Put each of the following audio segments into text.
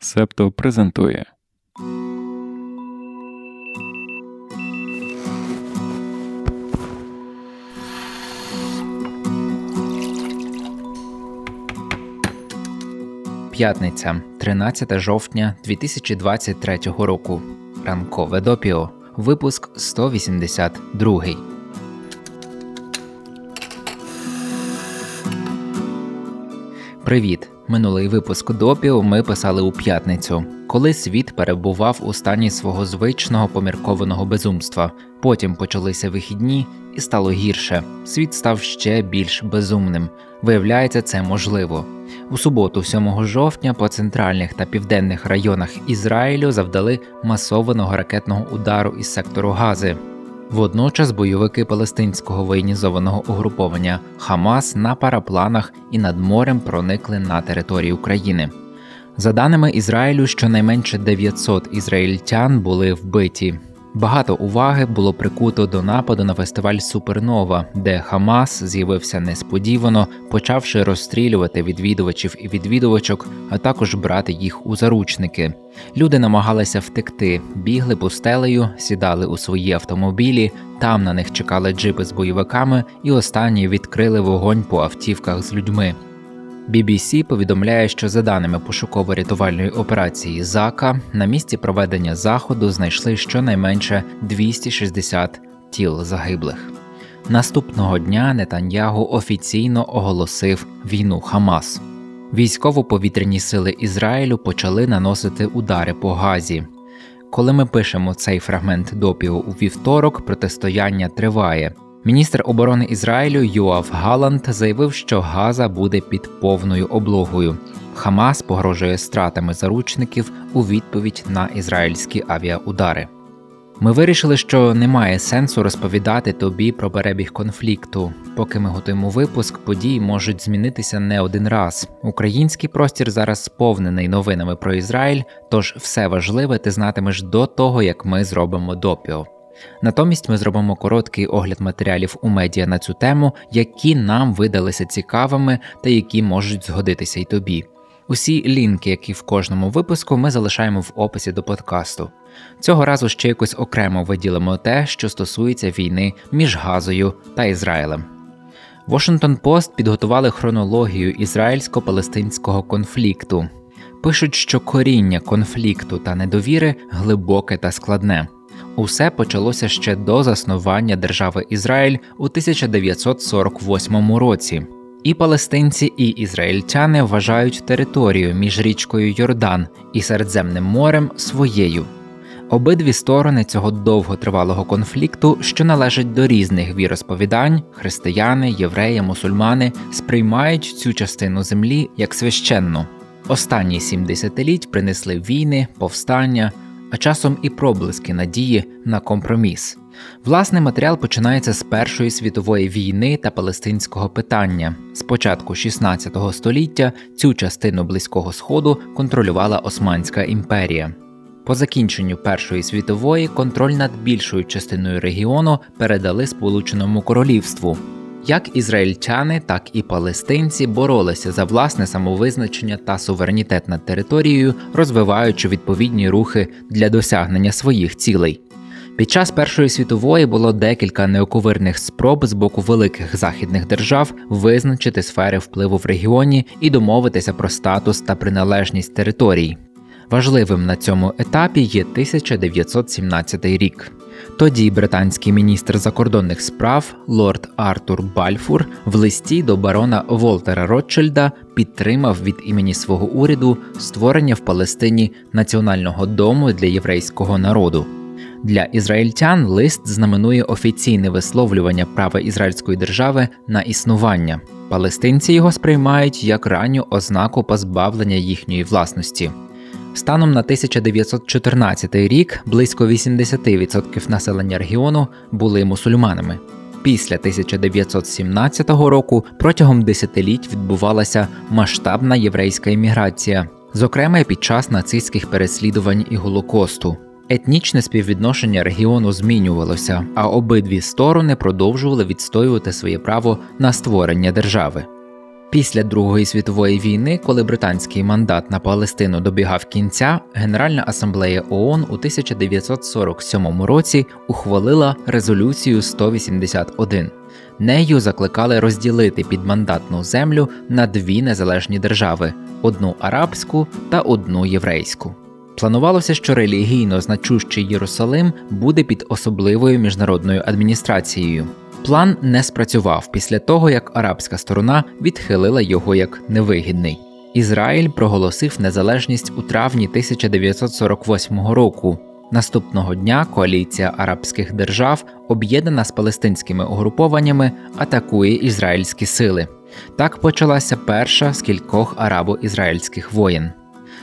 Септо презентує. П'ятниця, 13 жовтня 2023 року. Ранкове допіо. Випуск 182. Привіт! Минулий випуск допіо ми писали у п'ятницю, коли світ перебував у стані свого звичного поміркованого безумства. Потім почалися вихідні, і стало гірше. Світ став ще більш безумним. Виявляється, це можливо. У суботу, 7 жовтня, по центральних та південних районах Ізраїлю завдали масованого ракетного удару із сектору Гази. Водночас бойовики палестинського воєнізованого угруповання Хамас на парапланах і над морем проникли на територію України. За даними Ізраїлю, щонайменше 900 ізраїльтян були вбиті. Багато уваги було прикуто до нападу на фестиваль Супернова, де Хамас з'явився несподівано, почавши розстрілювати відвідувачів і відвідувачок, а також брати їх у заручники. Люди намагалися втекти, бігли пустелею, сідали у свої автомобілі. Там на них чекали джипи з бойовиками, і останні відкрили вогонь по автівках з людьми. BBC повідомляє, що за даними пошуково-рятувальної операції ЗАКа на місці проведення заходу знайшли щонайменше 260 тіл загиблих. Наступного дня Нетаньягу офіційно оголосив війну Хамас. Військово-повітряні сили Ізраїлю почали наносити удари по Газі. Коли ми пишемо цей фрагмент допіо у вівторок, протистояння триває. Міністр оборони Ізраїлю Юав Галанд заявив, що Газа буде під повною облогою. Хамас погрожує стратами заручників у відповідь на ізраїльські авіаудари. Ми вирішили, що немає сенсу розповідати тобі про перебіг конфлікту. Поки ми готуємо випуск, події можуть змінитися не один раз. Український простір зараз сповнений новинами про Ізраїль, тож все важливе ти знатимеш до того, як ми зробимо допіо. Натомість ми зробимо короткий огляд матеріалів у медіа на цю тему, які нам видалися цікавими та які можуть згодитися й тобі. Усі лінки, які в кожному випуску, ми залишаємо в описі до подкасту. Цього разу ще якось окремо виділимо те, що стосується війни між Газою та Ізраїлем. Washington Post підготували хронологію ізраїльсько-палестинського конфлікту. Пишуть, що коріння конфлікту та недовіри глибоке та складне. Усе почалося ще до заснування держави Ізраїль у 1948 році. І палестинці, і ізраїльтяни вважають територію між річкою Йордан і Середземним морем своєю. Обидві сторони цього довготривалого конфлікту, що належать до різних віросповідань, християни, євреї, мусульмани, сприймають цю частину землі як священну. Останні сім десятиліть принесли війни, повстання а часом і проблиски надії на компроміс. Власний матеріал починається з Першої світової війни та палестинського питання. З початку 16 століття цю частину близького сходу контролювала Османська імперія. По закінченню Першої світової контроль над більшою частиною регіону передали Сполученому Королівству. Як ізраїльтяни, так і палестинці боролися за власне самовизначення та суверенітет над територією, розвиваючи відповідні рухи для досягнення своїх цілей. Під час Першої світової було декілька неоковирних спроб з боку великих західних держав визначити сфери впливу в регіоні і домовитися про статус та приналежність територій. Важливим на цьому етапі є 1917 рік. Тоді британський міністр закордонних справ лорд Артур Бальфур в листі до барона Волтера Ротшильда підтримав від імені свого уряду створення в Палестині національного дому для єврейського народу. Для ізраїльтян лист знаменує офіційне висловлювання права ізраїльської держави на існування. Палестинці його сприймають як ранню ознаку позбавлення їхньої власності. Станом на 1914 рік близько 80% населення регіону були мусульманами. Після 1917 року протягом десятиліть відбувалася масштабна єврейська імміграція, зокрема під час нацистських переслідувань і голокосту. Етнічне співвідношення регіону змінювалося, а обидві сторони продовжували відстоювати своє право на створення держави. Після Другої світової війни, коли британський мандат на Палестину добігав кінця, Генеральна асамблея ООН у 1947 році ухвалила резолюцію 181. Нею закликали розділити підмандатну землю на дві незалежні держави: одну арабську та одну єврейську. Планувалося, що релігійно значущий Єрусалим буде під особливою міжнародною адміністрацією. План не спрацював після того, як арабська сторона відхилила його як невигідний. Ізраїль проголосив незалежність у травні 1948 року. Наступного дня коаліція арабських держав, об'єднана з палестинськими угрупованнями, атакує ізраїльські сили. Так почалася перша з кількох арабо-ізраїльських воєн.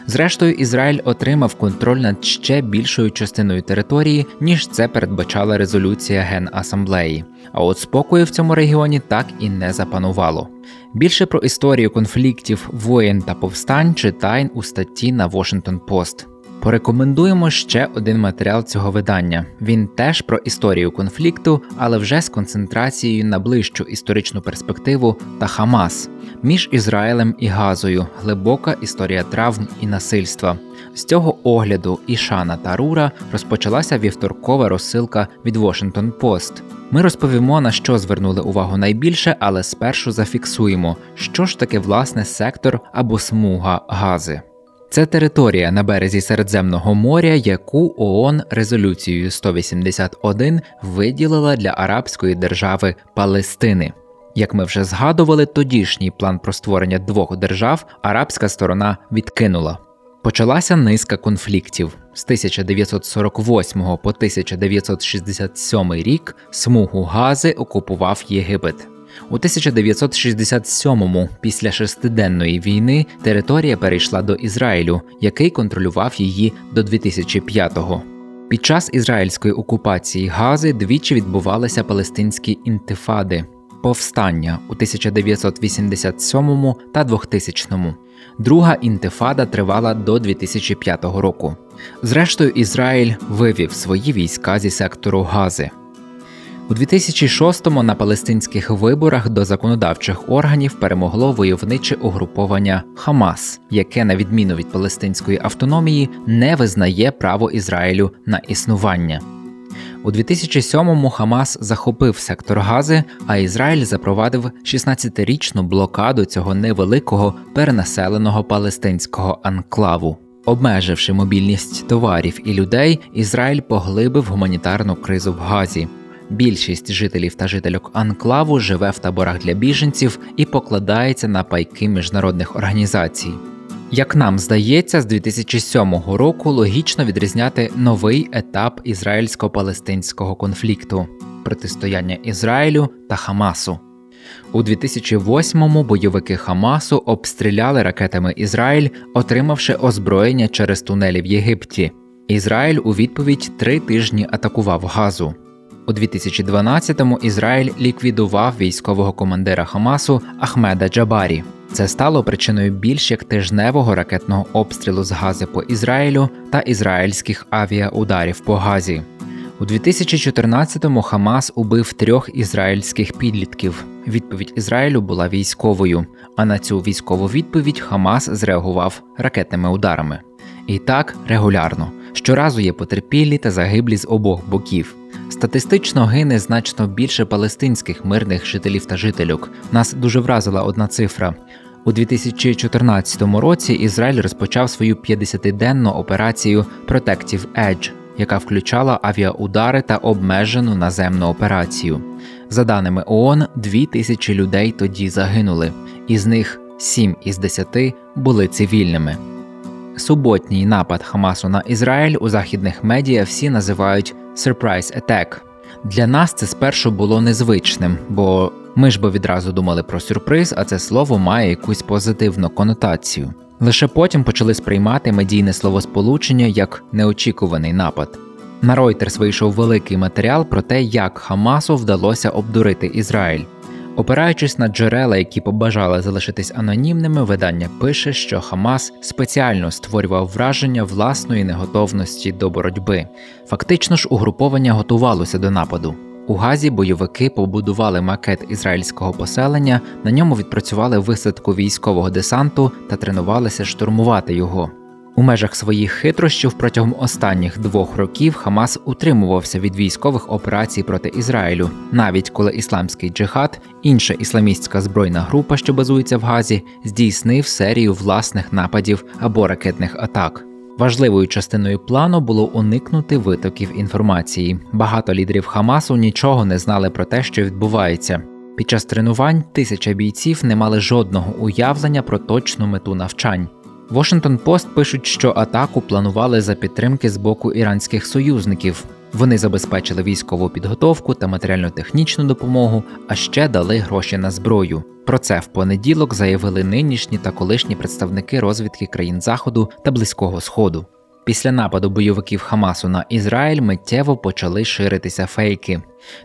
Зрештою, Ізраїль отримав контроль над ще більшою частиною території, ніж це передбачала резолюція Генасамблеї. А от спокою в цьому регіоні так і не запанувало. Більше про історію конфліктів, воєн та повстань читай у статті на Washington Post. Порекомендуємо ще один матеріал цього видання. Він теж про історію конфлікту, але вже з концентрацією на ближчу історичну перспективу та Хамас між Ізраїлем і Газою, глибока історія травм і насильства. З цього огляду Ішана та Рура розпочалася вівторкова розсилка від Washington Post. Ми розповімо на що звернули увагу найбільше, але спершу зафіксуємо, що ж таке власне сектор або смуга гази. Це територія на березі Середземного моря, яку ООН резолюцією 181 виділила для арабської держави Палестини. Як ми вже згадували, тодішній план про створення двох держав арабська сторона відкинула. Почалася низка конфліктів з 1948 по 1967 рік. Смугу Гази окупував Єгипет. У 1967-му, після шестиденної війни, територія перейшла до Ізраїлю, який контролював її до 2005-го. Під час ізраїльської окупації Гази двічі відбувалися палестинські інтифади повстання у 1987 та 2000. Друга інтифада тривала до 2005 року. Зрештою, Ізраїль вивів свої війська зі сектору Гази. У 2006-му на палестинських виборах до законодавчих органів перемогло войовниче угруповання Хамас, яке, на відміну від палестинської автономії, не визнає право Ізраїлю на існування. У 2007-му Хамас захопив сектор Гази, а Ізраїль запровадив 16-річну блокаду цього невеликого перенаселеного палестинського анклаву. Обмеживши мобільність товарів і людей, Ізраїль поглибив гуманітарну кризу в Газі. Більшість жителів та жительок анклаву живе в таборах для біженців і покладається на пайки міжнародних організацій. Як нам здається, з 2007 року логічно відрізняти новий етап ізраїльсько-палестинського конфлікту протистояння Ізраїлю та Хамасу. У 2008-му бойовики Хамасу обстріляли ракетами Ізраїль, отримавши озброєння через тунелі в Єгипті. Ізраїль у відповідь три тижні атакував газу. У 2012-му Ізраїль ліквідував військового командира Хамасу Ахмеда Джабарі. Це стало причиною більш як тижневого ракетного обстрілу з гази по Ізраїлю та ізраїльських авіаударів по газі. У 2014-му Хамас убив трьох ізраїльських підлітків. Відповідь Ізраїлю була військовою, а на цю військову відповідь Хамас зреагував ракетними ударами. І так регулярно. Щоразу є потерпілі та загиблі з обох боків. Статистично гине значно більше палестинських мирних жителів та жительок. Нас дуже вразила одна цифра. У 2014 році Ізраїль розпочав свою 50-денну операцію Protective Edge, яка включала авіаудари та обмежену наземну операцію. За даними ООН, 2 тисячі людей тоді загинули, із них 7 із 10 були цивільними. Суботній напад Хамасу на Ізраїль у західних медіа всі називають «surprise attack». Для нас це спершу було незвичним, бо ми ж бо відразу думали про сюрприз, а це слово має якусь позитивну конотацію. Лише потім почали сприймати медійне словосполучення як неочікуваний напад. На Reuters вийшов великий матеріал про те, як Хамасу вдалося обдурити Ізраїль. Опираючись на джерела, які побажали залишитись анонімними, видання пише, що Хамас спеціально створював враження власної неготовності до боротьби. Фактично ж, угруповання готувалося до нападу. У Газі бойовики побудували макет ізраїльського поселення, на ньому відпрацювали висадку військового десанту та тренувалися штурмувати його. У межах своїх хитрощів протягом останніх двох років Хамас утримувався від військових операцій проти Ізраїлю, навіть коли ісламський джихад, інша ісламістська збройна група, що базується в Газі, здійснив серію власних нападів або ракетних атак. Важливою частиною плану було уникнути витоків інформації. Багато лідерів Хамасу нічого не знали про те, що відбувається. Під час тренувань тисяча бійців не мали жодного уявлення про точну мету навчань. Washington Post пишуть, що атаку планували за підтримки з боку іранських союзників. Вони забезпечили військову підготовку та матеріально-технічну допомогу, а ще дали гроші на зброю. Про це в понеділок заявили нинішні та колишні представники розвідки країн Заходу та Близького Сходу. Після нападу бойовиків Хамасу на Ізраїль миттєво почали ширитися фейки.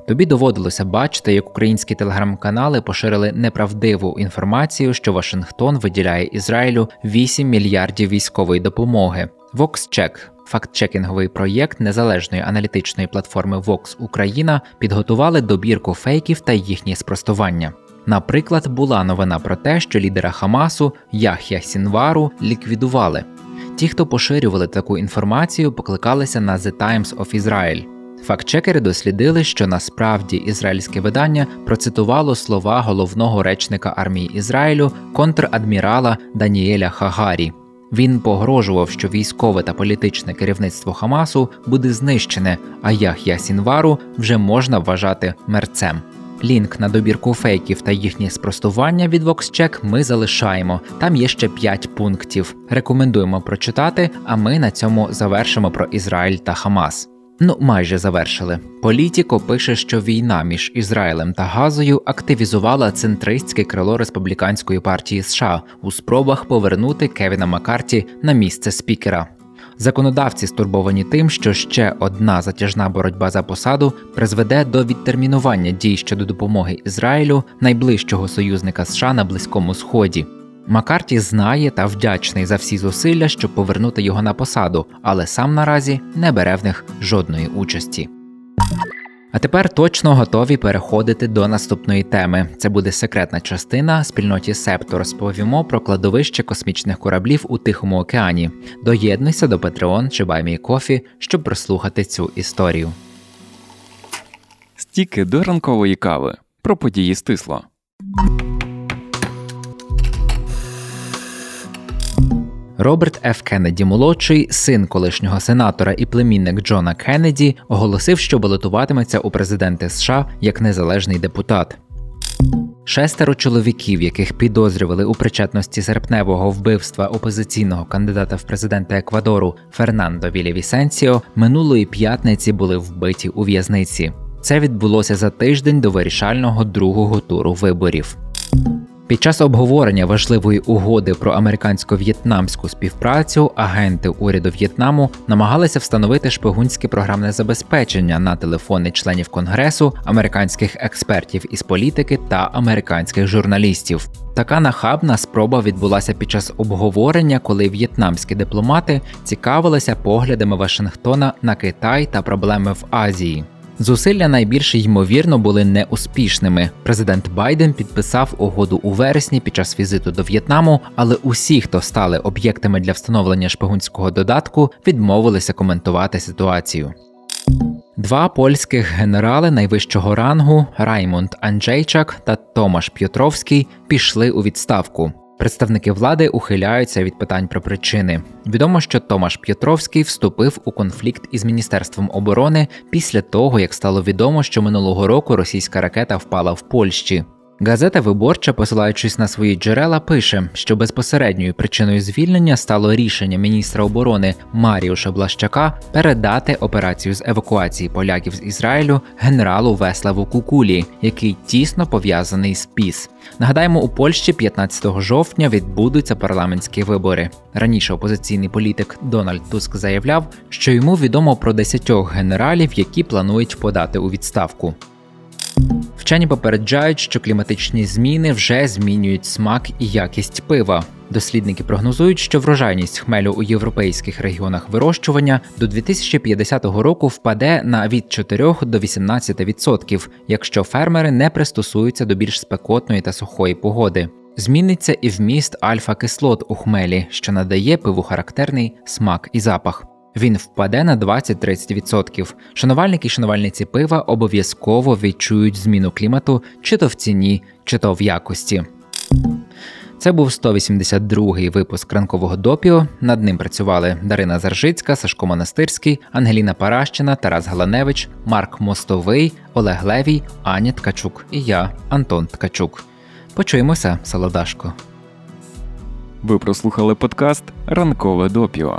Тобі доводилося бачити, як українські телеграм-канали поширили неправдиву інформацію, що Вашингтон виділяє Ізраїлю 8 мільярдів військової допомоги. VoxCheck – фактчекінговий проєкт незалежної аналітичної платформи Vox Україна підготували добірку фейків та їхні спростування. Наприклад, була новина про те, що лідера Хамасу Яхя Сінвару ліквідували. Ті, хто поширювали таку інформацію, покликалися на The Times of Israel. Фактчекери дослідили, що насправді ізраїльське видання процитувало слова головного речника армії Ізраїлю контрадмірала Даніеля Хагарі. Він погрожував, що військове та політичне керівництво Хамасу буде знищене, а Ях'я Сінвару вже можна вважати мерцем. Лінк на добірку фейків та їхнє спростування від VoxCheck ми залишаємо. Там є ще 5 пунктів. Рекомендуємо прочитати, а ми на цьому завершимо про Ізраїль та Хамас. Ну, майже завершили. Політіко пише, що війна між Ізраїлем та Газою активізувала центристське крило республіканської партії США у спробах повернути Кевіна Маккарті на місце спікера. Законодавці стурбовані тим, що ще одна затяжна боротьба за посаду призведе до відтермінування дій щодо допомоги Ізраїлю, найближчого союзника США на Близькому Сході. Макарті знає та вдячний за всі зусилля, щоб повернути його на посаду, але сам наразі не бере в них жодної участі. А тепер точно готові переходити до наступної теми. Це буде секретна частина спільноті Септо. Розповімо про кладовище космічних кораблів у Тихому океані. Доєднуйся до Patreon чи BuyMeCoffee, щоб прослухати цю історію. Стіки до ранкової кави про події стисло. Роберт Ф. Кеннеді молодший, син колишнього сенатора і племінник Джона Кеннеді, оголосив, що балотуватиметься у президенти США як незалежний депутат. Шестеро чоловіків, яких підозрювали у причетності серпневого вбивства опозиційного кандидата в президенти Еквадору Фернандо Вілі Вісенсіо, минулої п'ятниці були вбиті у в'язниці. Це відбулося за тиждень до вирішального другого туру виборів. Під час обговорення важливої угоди про американсько-в'єтнамську співпрацю агенти уряду В'єтнаму намагалися встановити шпигунське програмне забезпечення на телефони членів конгресу, американських експертів із політики та американських журналістів. Така нахабна спроба відбулася під час обговорення, коли в'єтнамські дипломати цікавилися поглядами Вашингтона на Китай та проблеми в Азії. Зусилля найбільш ймовірно були неуспішними. Президент Байден підписав угоду у вересні під час візиту до В'єтнаму, але усі, хто стали об'єктами для встановлення шпигунського додатку, відмовилися коментувати ситуацію. Два польських генерали найвищого рангу Раймонд Анджейчак та Томаш П'ютровський пішли у відставку. Представники влади ухиляються від питань про причини. Відомо, що Томаш П'ятровський вступив у конфлікт із міністерством оборони після того, як стало відомо, що минулого року російська ракета впала в Польщі. Газета Виборча, посилаючись на свої джерела, пише, що безпосередньою причиною звільнення стало рішення міністра оборони Маріуша Блащака передати операцію з евакуації поляків з Ізраїлю генералу Веславу Кукулі, який тісно пов'язаний з ПІС. Нагадаємо, у Польщі 15 жовтня відбудуться парламентські вибори. Раніше опозиційний політик Дональд Туск заявляв, що йому відомо про десятьох генералів, які планують подати у відставку. Вчені попереджають, що кліматичні зміни вже змінюють смак і якість пива. Дослідники прогнозують, що врожайність хмелю у європейських регіонах вирощування до 2050 року впаде на від 4 до 18%, якщо фермери не пристосуються до більш спекотної та сухої погоди. Зміниться і вміст альфа-кислот у хмелі, що надає пиву характерний смак і запах. Він впаде на 20-30%. Шанувальники і шанувальниці пива обов'язково відчують зміну клімату чи то в ціні, чи то в якості. Це був 182-й випуск ранкового допіо. Над ним працювали Дарина Заржицька, Сашко Монастирський, Ангеліна Паращина, Тарас Галаневич, Марк Мостовий, Олег Левій, Аня Ткачук і я, Антон Ткачук. Почуємося, Солодашко. Ви прослухали подкаст Ранкове допіо.